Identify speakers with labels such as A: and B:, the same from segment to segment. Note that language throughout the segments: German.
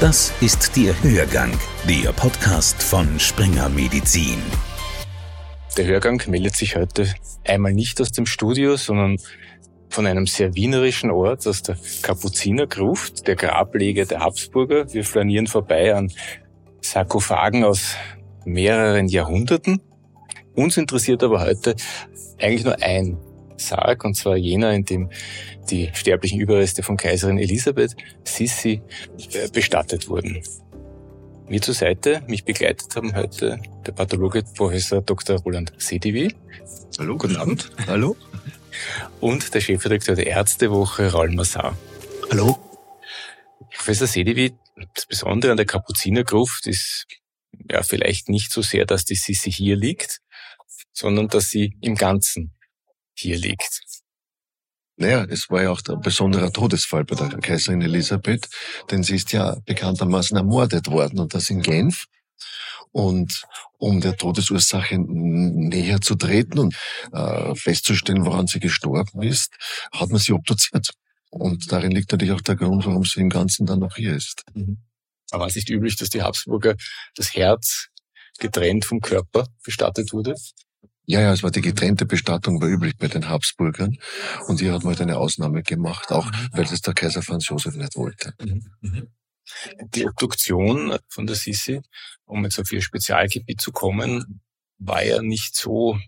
A: Das ist der Hörgang, der Podcast von Springer Medizin.
B: Der Hörgang meldet sich heute einmal nicht aus dem Studio, sondern von einem sehr wienerischen Ort, aus der Kapuzinergruft, der Grablege der Habsburger. Wir flanieren vorbei an Sarkophagen aus mehreren Jahrhunderten. Uns interessiert aber heute eigentlich nur ein Sarg, und zwar jener, in dem die sterblichen Überreste von Kaiserin Elisabeth Sissi äh, bestattet wurden. Mir zur Seite, mich begleitet haben heute der Pathologe Professor Dr. Roland Sedivi.
C: Hallo, guten Abend. Hallo.
B: Und der Chefredakteur der Ärztewoche, Raul Massar.
C: Hallo.
B: Professor Sedivi, das Besondere an der Kapuzinergruft ist ja vielleicht nicht so sehr, dass die Sissi hier liegt, sondern dass sie im Ganzen hier liegt.
C: Naja, es war ja auch der besondere Todesfall bei der Kaiserin Elisabeth, denn sie ist ja bekanntermaßen ermordet worden und das in Genf. Und um der Todesursache näher zu treten und äh, festzustellen, woran sie gestorben ist, hat man sie obduziert. Und darin liegt natürlich auch der Grund, warum sie im Ganzen dann noch hier ist. Mhm.
B: Aber es ist nicht üblich, dass die Habsburger das Herz getrennt vom Körper bestattet wurde?
C: Ja, ja, es war die getrennte Bestattung war üblich bei den Habsburgern und hier hat man halt eine Ausnahme gemacht, auch mhm. weil das der Kaiser Franz Josef nicht wollte. Mhm.
B: Mhm. Die Obduktion von der Sissi, um jetzt auf ihr Spezialgebiet zu kommen, war ja nicht so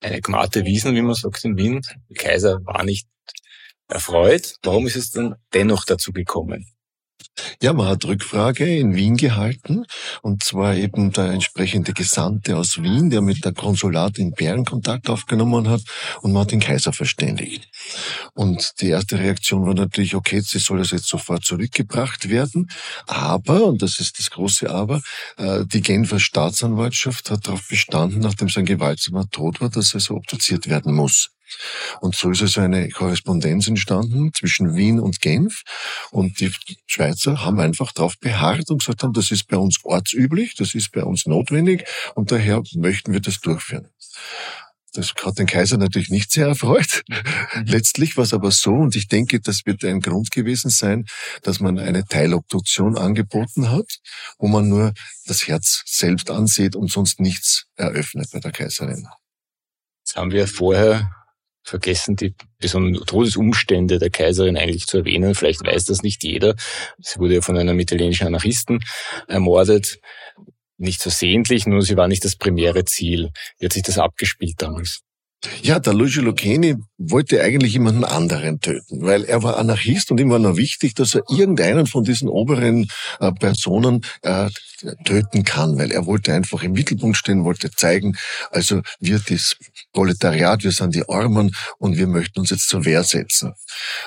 B: eine gmate Wiesen, wie man sagt in Wien. Der Kaiser war nicht erfreut. Warum ist es dann dennoch dazu gekommen?
C: Ja, man hat Rückfrage in Wien gehalten und zwar eben der entsprechende Gesandte aus Wien, der mit der Konsulat in Bern Kontakt aufgenommen hat und man hat den Kaiser verständigt. Und die erste Reaktion war natürlich, okay, sie soll das jetzt sofort zurückgebracht werden, aber, und das ist das große Aber, äh, die Genfer Staatsanwaltschaft hat darauf bestanden, nachdem sein gewaltsamer Tod war, dass er so obduziert werden muss. Und so ist also eine Korrespondenz entstanden zwischen Wien und Genf. Und die Schweizer haben einfach darauf beharrt und gesagt haben, das ist bei uns ortsüblich, das ist bei uns notwendig und daher möchten wir das durchführen. Das hat den Kaiser natürlich nicht sehr erfreut. Mhm. Letztlich war es aber so, und ich denke, das wird ein Grund gewesen sein, dass man eine Teilobduktion angeboten hat, wo man nur das Herz selbst ansieht und sonst nichts eröffnet bei der Kaiserin.
B: Jetzt haben wir vorher vergessen, die besonderen Todesumstände der Kaiserin eigentlich zu erwähnen. Vielleicht weiß das nicht jeder. Sie wurde ja von einem italienischen Anarchisten ermordet. Nicht versehentlich, nur sie war nicht das primäre Ziel. Wie hat sich das abgespielt damals?
C: Ja, der Luigi Lucchini wollte eigentlich jemanden anderen töten, weil er war Anarchist und ihm war nur wichtig, dass er irgendeinen von diesen oberen äh, Personen äh, töten kann, weil er wollte einfach im Mittelpunkt stehen, wollte zeigen, also wir das Proletariat, wir sind die Armen und wir möchten uns jetzt zur Wehr setzen.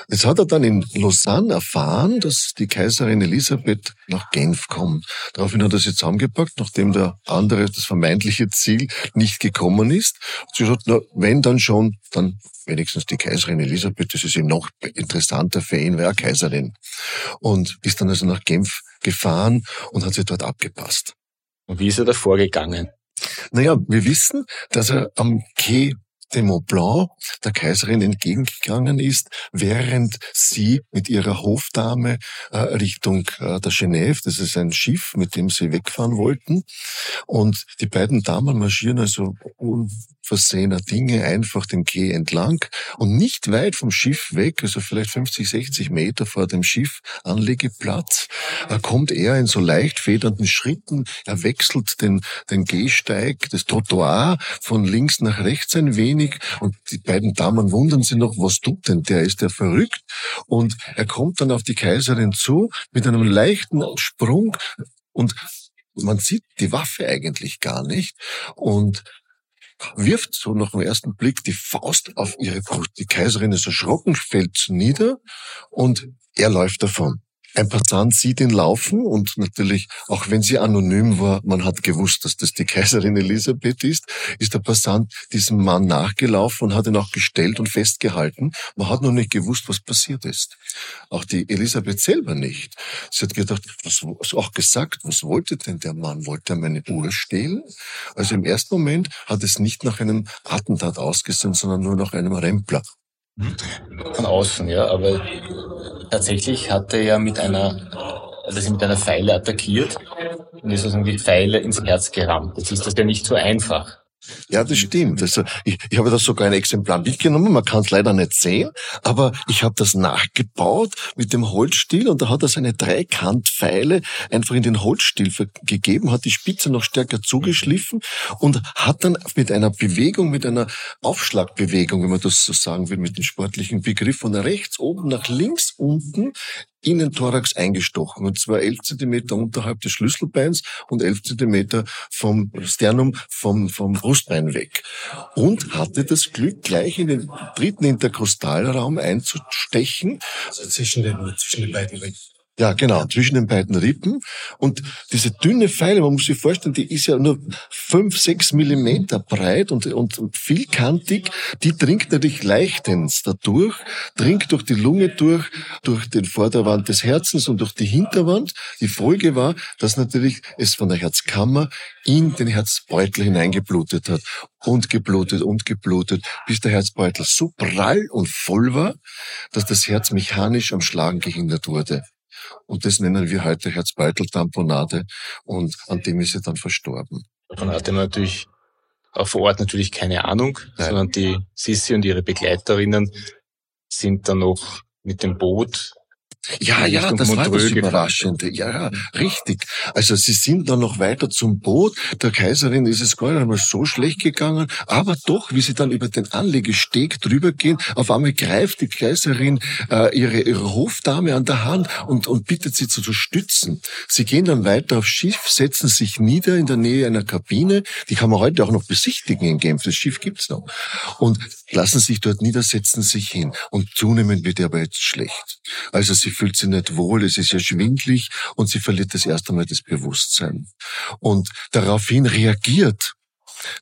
C: Jetzt hat er dann in Lausanne erfahren, dass die Kaiserin Elisabeth nach Genf kommt. Daraufhin hat er sie zusammengepackt, nachdem der andere, das vermeintliche Ziel, nicht gekommen ist. Sie hat gesagt, na, wenn dann schon, dann wenigstens die Kaiserin Elisabeth, das ist eben noch interessanter für ihn, wäre Kaiserin. Und ist dann also nach Genf gefahren und hat sich dort abgepasst.
B: Und wie ist er da vorgegangen?
C: Naja, wir wissen, dass er am Quai de Mont Blanc der Kaiserin entgegengegangen ist, während sie mit ihrer Hofdame äh, Richtung äh, der Genève, das ist ein Schiff, mit dem sie wegfahren wollten, und die beiden Damen marschieren also unversehener Dinge einfach den Quai entlang und nicht weit vom Schiff weg, also vielleicht 50, 60 Meter vor dem Schiff Anlegeplatz, äh, kommt er in so leicht federnden Schritten, er wechselt den, den Gehsteig, das Trottoir von links nach rechts ein wenig, und die beiden Damen wundern sich noch, was tut denn der? Ist der verrückt? Und er kommt dann auf die Kaiserin zu mit einem leichten Sprung und man sieht die Waffe eigentlich gar nicht und wirft so nach dem ersten Blick die Faust auf ihre Brust. Die Kaiserin ist erschrocken, fällt nieder und er läuft davon. Ein Passant sieht ihn laufen und natürlich, auch wenn sie anonym war, man hat gewusst, dass das die Kaiserin Elisabeth ist, ist der Passant diesem Mann nachgelaufen und hat ihn auch gestellt und festgehalten. Man hat noch nicht gewusst, was passiert ist. Auch die Elisabeth selber nicht. Sie hat gedacht, was, auch gesagt, was wollte denn der Mann? Wollte er meine Uhr stehlen? Also im ersten Moment hat es nicht nach einem Attentat ausgesehen, sondern nur nach einem Rempler.
B: Von außen, ja, aber tatsächlich hat er ja mit einer, also mit einer Pfeile attackiert und ist sozusagen die Pfeile ins Herz gerammt. Jetzt ist das ja nicht so einfach.
C: Ja, das stimmt. Also ich, ich habe da sogar ein Exemplar mitgenommen. Man kann es leider nicht sehen, aber ich habe das nachgebaut mit dem Holzstiel und da hat er seine Dreikantpfeile einfach in den Holzstiel gegeben, hat die Spitze noch stärker zugeschliffen und hat dann mit einer Bewegung, mit einer Aufschlagbewegung, wenn man das so sagen will, mit dem sportlichen Begriff, von rechts oben nach links unten in den Thorax eingestochen. Und zwar 11 Zentimeter unterhalb des Schlüsselbeins und 11 Zentimeter vom Sternum, vom, vom Brustbein weg. Und hatte das Glück, gleich in den dritten Interkostalraum einzustechen.
D: Also zwischen den, zwischen den beiden Rippen.
C: Ja, genau, zwischen den beiden Rippen. Und diese dünne Pfeile, man muss sich vorstellen, die ist ja nur fünf, sechs Millimeter breit und, und vielkantig. Die dringt natürlich leichtens dadurch, dringt durch die Lunge durch, durch den Vorderwand des Herzens und durch die Hinterwand. Die Folge war, dass natürlich es von der Herzkammer in den Herzbeutel hineingeblutet hat und geblutet und geblutet, bis der Herzbeutel so prall und voll war, dass das Herz mechanisch am Schlagen gehindert wurde. Und das nennen wir heute Herzbeuteltamponade und an dem ist sie dann verstorben.
B: Davon hatte man natürlich auch vor Ort natürlich keine Ahnung, Nein. sondern die Sissi und ihre Begleiterinnen sind dann noch mit dem Boot
C: ja, ja, das Montreux war das Überraschende. Ja, ja, richtig. Also sie sind dann noch weiter zum Boot. Der Kaiserin ist es gar nicht einmal so schlecht gegangen, aber doch, wie sie dann über den Anlegesteg drüber gehen, auf einmal greift die Kaiserin äh, ihre, ihre Hofdame an der Hand und, und bittet sie zu, zu stützen. Sie gehen dann weiter aufs Schiff, setzen sich nieder in der Nähe einer Kabine. Die kann man heute auch noch besichtigen in Genf. Das Schiff gibt's noch. Und lassen sich dort niedersetzen, sich hin. Und zunehmend wird ihr aber jetzt schlecht. Also sie fühlt sich nicht wohl, es ist ja schwindlig und sie verliert das erste Mal das Bewusstsein. Und daraufhin reagiert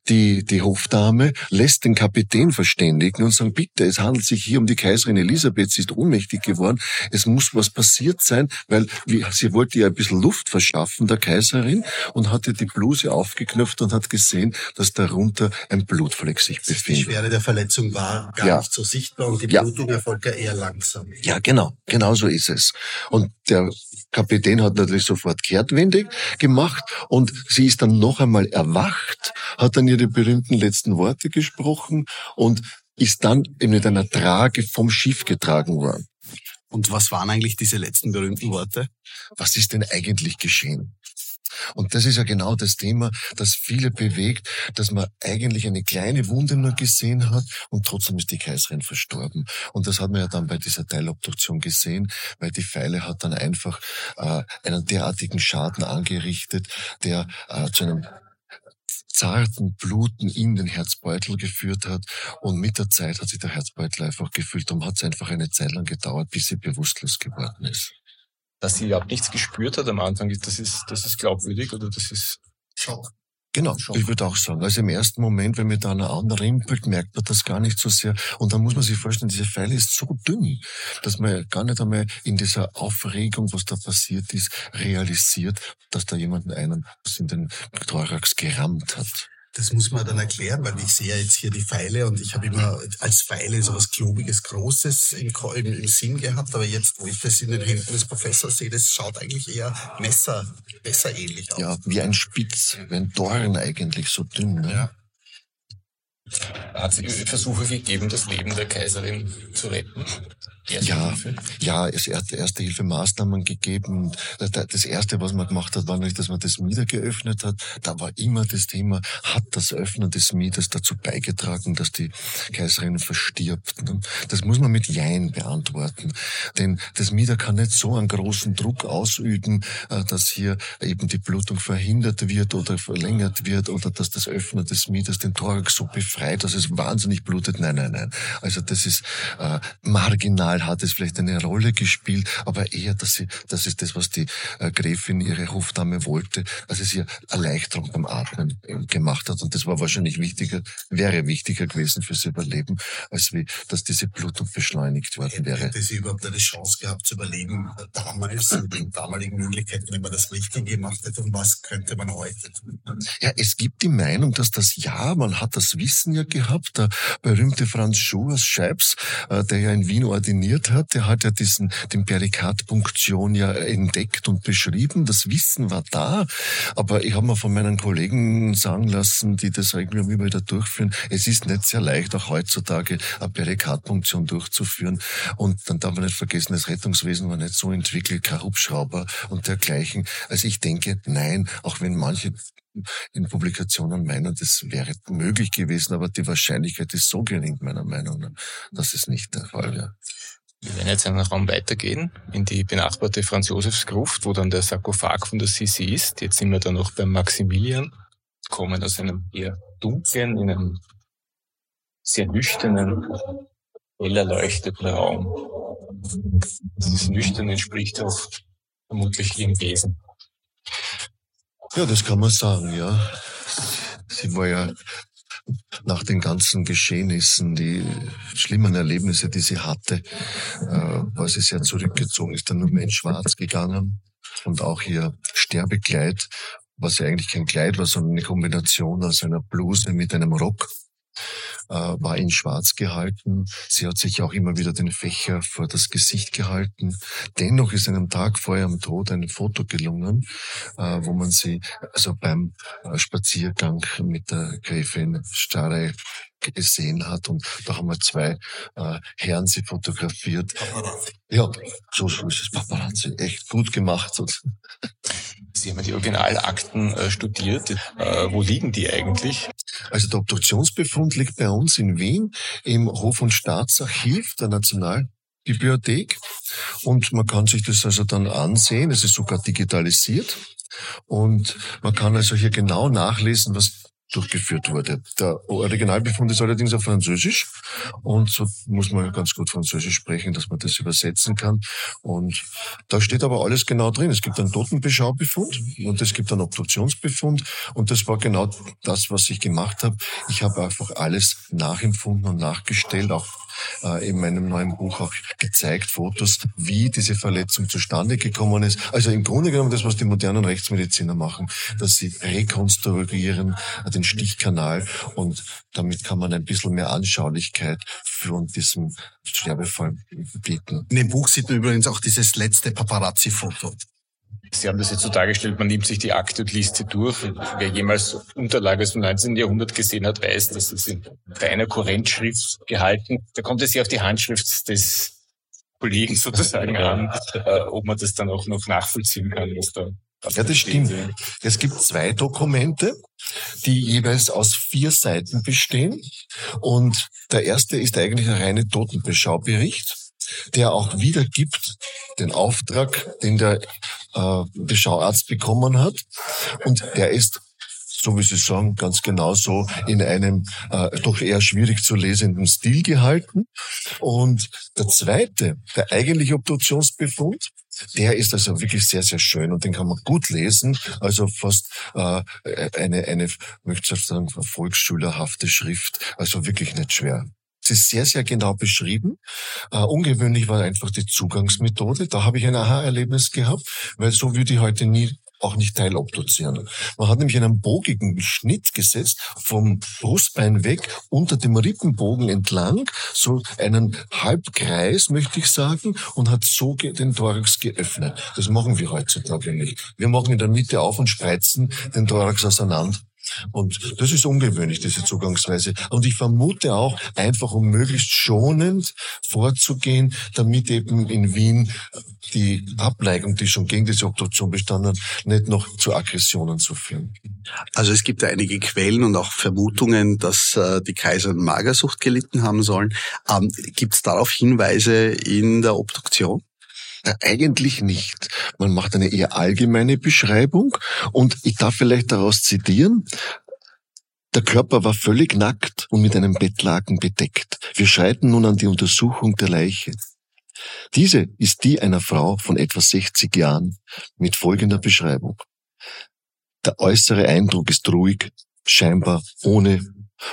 C: die, die Hofdame lässt den Kapitän verständigen und sagen, bitte, es handelt sich hier um die Kaiserin Elisabeth, sie ist ohnmächtig geworden, es muss was passiert sein, weil sie wollte ihr ein bisschen Luft verschaffen, der Kaiserin, und hatte die Bluse aufgeknöpft und hat gesehen, dass darunter ein Blutfleck sich befindet.
D: Die Schwere der Verletzung war gar ja. nicht so sichtbar und die Blutung ja. erfolgt ja eher langsam.
C: Ja, genau, genau so ist es. Und der Kapitän hat natürlich sofort kehrtwendig gemacht und sie ist dann noch einmal erwacht, hat dann ihre berühmten letzten Worte gesprochen und ist dann mit einer Trage vom Schiff getragen worden.
D: Und was waren eigentlich diese letzten berühmten Worte?
C: Was ist denn eigentlich geschehen? Und das ist ja genau das Thema, das viele bewegt, dass man eigentlich eine kleine Wunde nur gesehen hat und trotzdem ist die Kaiserin verstorben. Und das hat man ja dann bei dieser Teilobduktion gesehen, weil die Pfeile hat dann einfach äh, einen derartigen Schaden angerichtet, der äh, zu einem zarten Bluten in den Herzbeutel geführt hat. Und mit der Zeit hat sich der Herzbeutel einfach gefüllt und hat es einfach eine Zeit lang gedauert, bis sie bewusstlos geworden ist
B: dass sie überhaupt nichts gespürt hat am Anfang, das ist, das ist glaubwürdig oder das ist
C: Schock. Genau, Schock. ich würde auch sagen. Also im ersten Moment, wenn mir da einer anrimpelt, merkt man das gar nicht so sehr. Und dann muss man sich vorstellen, diese Pfeile ist so dünn, dass man gar nicht einmal in dieser Aufregung, was da passiert ist, realisiert, dass da jemand einen in den Thorax gerammt hat.
D: Das muss man dann erklären, weil ich sehe ja jetzt hier die Pfeile und ich habe immer als Pfeile so was Klobiges, Großes im, im, im, Sinn gehabt, aber jetzt, wo ich das in den Händen des Professors sehe, das schaut eigentlich eher Messer, Messer ähnlich aus.
C: Ja, wie ein Spitz, wie ein Dorn eigentlich, so dünn. Ne? Ja.
B: Hat es Versuche gegeben, das Leben der Kaiserin zu retten?
C: Erste ja, Hilfe? ja, es hat erste Hilfemaßnahmen gegeben. Das erste, was man gemacht hat, war nicht, dass man das Mieder geöffnet hat. Da war immer das Thema, hat das Öffnen des Mieders dazu beigetragen, dass die Kaiserin verstirbt? Das muss man mit Jein beantworten. Denn das Mieder kann nicht so einen großen Druck ausüben, äh, dass hier eben die Blutung verhindert wird oder verlängert wird oder dass das Öffnen des Mieders den Thorax so befreit frei, dass es wahnsinnig blutet. Nein, nein, nein. Also das ist äh, marginal, hat es vielleicht eine Rolle gespielt, aber eher, dass sie, das ist das, was die äh, Gräfin, ihre Hofdame wollte, dass es ihr Erleichterung beim Atmen gemacht hat. Und das war wahrscheinlich wichtiger, wäre wichtiger gewesen fürs Überleben, als wie, dass diese Blutung beschleunigt worden wäre.
D: Hätte sie überhaupt eine Chance gehabt zu überleben damals, mit den damaligen Möglichkeiten, wenn man das richtig gemacht hätte? Und was könnte man heute tun?
C: Ja, es gibt die Meinung, dass das ja, man hat das Wissen ja gehabt. Der berühmte Franz Schuh aus Scheibs, äh, der ja in Wien ordiniert hat, der hat ja diesen, den Perikardpunktion ja entdeckt und beschrieben. Das Wissen war da. Aber ich habe mir von meinen Kollegen sagen lassen, die das irgendwie immer wieder durchführen, es ist nicht sehr leicht, auch heutzutage eine Perikardpunktion durchzuführen. Und dann darf man nicht vergessen, das Rettungswesen war nicht so entwickelt, kein Hubschrauber und dergleichen. Also ich denke, nein, auch wenn manche in Publikationen meinen, das wäre möglich gewesen, aber die Wahrscheinlichkeit ist so gering, meiner Meinung nach, dass es nicht der Fall wäre.
B: Wir werden jetzt einen Raum weitergehen, in die benachbarte Franz-Josefs-Gruft, wo dann der Sarkophag von der Sisi ist. Jetzt sind wir dann noch beim Maximilian, kommen aus einem eher dunklen, in einem sehr nüchternen, hell erleuchteten Raum. Dieses Nüchtern entspricht auch vermutlich ihrem Wesen.
C: Ja, das kann man sagen, ja. Sie war ja nach den ganzen Geschehnissen, die schlimmen Erlebnisse, die sie hatte, äh, war sie sehr zurückgezogen, ist dann nur mehr in Schwarz gegangen und auch ihr Sterbekleid, was ja eigentlich kein Kleid war, sondern eine Kombination aus einer Bluse mit einem Rock war in Schwarz gehalten. Sie hat sich auch immer wieder den Fächer vor das Gesicht gehalten. Dennoch ist einem Tag vor ihrem Tod ein Foto gelungen, äh, wo man sie also beim äh, Spaziergang mit der Gräfin Starre gesehen hat und da haben wir zwei äh, Herren sie fotografiert.
D: Paparazzi.
C: Ja, so, so ist es Paparazzi. Echt gut gemacht.
B: Sie haben die Originalakten äh, studiert. Äh, wo liegen die eigentlich?
C: Also der Obduktionsbefund liegt bei uns in Wien im Hof- und Staatsarchiv der Nationalbibliothek und man kann sich das also dann ansehen. Es ist sogar digitalisiert und man kann also hier genau nachlesen, was durchgeführt wurde. Der Originalbefund ist allerdings auf Französisch und so muss man ganz gut Französisch sprechen, dass man das übersetzen kann. Und da steht aber alles genau drin. Es gibt einen Totenbeschaubefund und es gibt einen Obduktionsbefund und das war genau das, was ich gemacht habe. Ich habe einfach alles nachempfunden und nachgestellt, auch äh, in meinem neuen Buch auch gezeigt, Fotos, wie diese Verletzung zustande gekommen ist. Also im Grunde genommen das, was die modernen Rechtsmediziner machen, dass sie rekonstruieren den Stichkanal und damit kann man ein bisschen mehr Anschaulichkeit für diesem Sterbefall bieten.
D: In dem Buch sieht man übrigens auch dieses letzte Paparazzi-Foto.
B: Sie haben das jetzt so dargestellt, man nimmt sich die Akte und liest sie durch. Wer jemals Unterlage aus dem 19. Jahrhundert gesehen hat, weiß, dass es in reiner Kurrentschrift gehalten. Da kommt es ja auf die Handschrift des Kollegen sozusagen an, äh, ob man das dann auch noch nachvollziehen kann, was da
C: ja, das stimmt. Es gibt zwei Dokumente, die jeweils aus vier Seiten bestehen. Und der erste ist eigentlich ein reiner Totenbeschaubericht der auch wiedergibt den Auftrag, den der äh, Beschauarzt bekommen hat. Und der ist so wie Sie sagen, ganz genau so in einem äh, doch eher schwierig zu lesenden Stil gehalten. Und der zweite, der eigentliche Obduktionsbefund, der ist also wirklich sehr, sehr schön und den kann man gut lesen. Also fast äh, eine, eine, möchte ich sagen, volksschülerhafte Schrift. Also wirklich nicht schwer. Ist sehr, sehr genau beschrieben. Uh, ungewöhnlich war einfach die Zugangsmethode. Da habe ich ein Aha-Erlebnis gehabt, weil so würde ich heute nie auch nicht teilobduzieren. Man hat nämlich einen bogigen Schnitt gesetzt, vom Brustbein weg, unter dem Rippenbogen entlang, so einen Halbkreis, möchte ich sagen, und hat so den Thorax geöffnet. Das machen wir heutzutage nicht. Wir machen in der Mitte auf und spreizen den Thorax auseinander. Und das ist ungewöhnlich, diese Zugangsweise. Und ich vermute auch, einfach um möglichst schonend vorzugehen, damit eben in Wien die Abneigung, die schon gegen diese Obduktion bestanden hat, nicht noch zu Aggressionen zu führen.
D: Also es gibt einige Quellen und auch Vermutungen, dass äh, die Kaiser Magersucht gelitten haben sollen. Ähm, gibt es darauf Hinweise in der Obduktion?
C: Na, eigentlich nicht. Man macht eine eher allgemeine Beschreibung und ich darf vielleicht daraus zitieren. Der Körper war völlig nackt und mit einem Bettlaken bedeckt. Wir schreiten nun an die Untersuchung der Leiche. Diese ist die einer Frau von etwa 60 Jahren mit folgender Beschreibung. Der äußere Eindruck ist ruhig, scheinbar ohne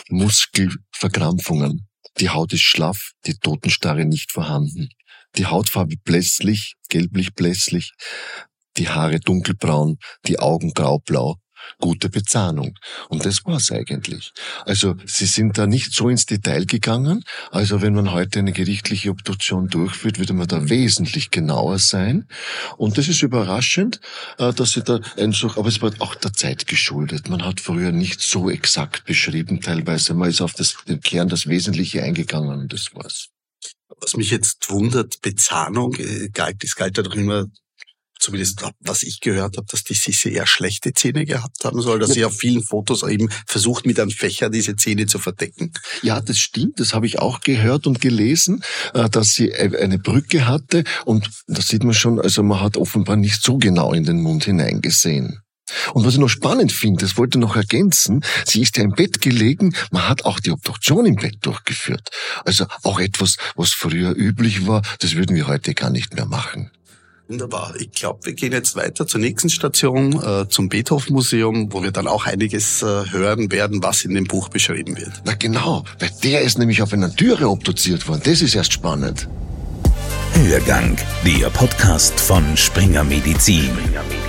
C: Muskelverkrampfungen. Die Haut ist schlaff, die Totenstarre nicht vorhanden. Die Hautfarbe blässlich, gelblich blässlich, die Haare dunkelbraun, die Augen graublau, gute Bezahnung. Und das war's eigentlich. Also sie sind da nicht so ins Detail gegangen. Also wenn man heute eine gerichtliche Obduktion durchführt, würde man da wesentlich genauer sein. Und das ist überraschend, äh, dass sie da einfach, aber es war auch der Zeit geschuldet. Man hat früher nicht so exakt beschrieben teilweise. Man ist auf das, den Kern, das Wesentliche eingegangen und das war's.
D: Was mich jetzt wundert, Bezahnung, äh, galt, es galt ja doch immer zumindest was ich gehört habe, dass die Sissi eher schlechte Zähne gehabt haben soll, dass ja. sie auf vielen Fotos eben versucht, mit einem Fächer diese Zähne zu verdecken.
C: Ja, das stimmt, das habe ich auch gehört und gelesen, äh, dass sie eine Brücke hatte und da sieht man schon, also man hat offenbar nicht so genau in den Mund hineingesehen. Und was ich noch spannend finde, das wollte ich noch ergänzen, sie ist ja im Bett gelegen, man hat auch die Obduktion im Bett durchgeführt. Also auch etwas, was früher üblich war, das würden wir heute gar nicht mehr machen.
D: Wunderbar. Ich glaube, wir gehen jetzt weiter zur nächsten Station, äh, zum Beethoven Museum, wo wir dann auch einiges äh, hören werden, was in dem Buch beschrieben wird.
C: Na genau, weil der ist nämlich auf einer Türe obduziert worden. Das ist erst spannend.
A: Hörgang, der Podcast von Springer Medizin. Springer Medizin.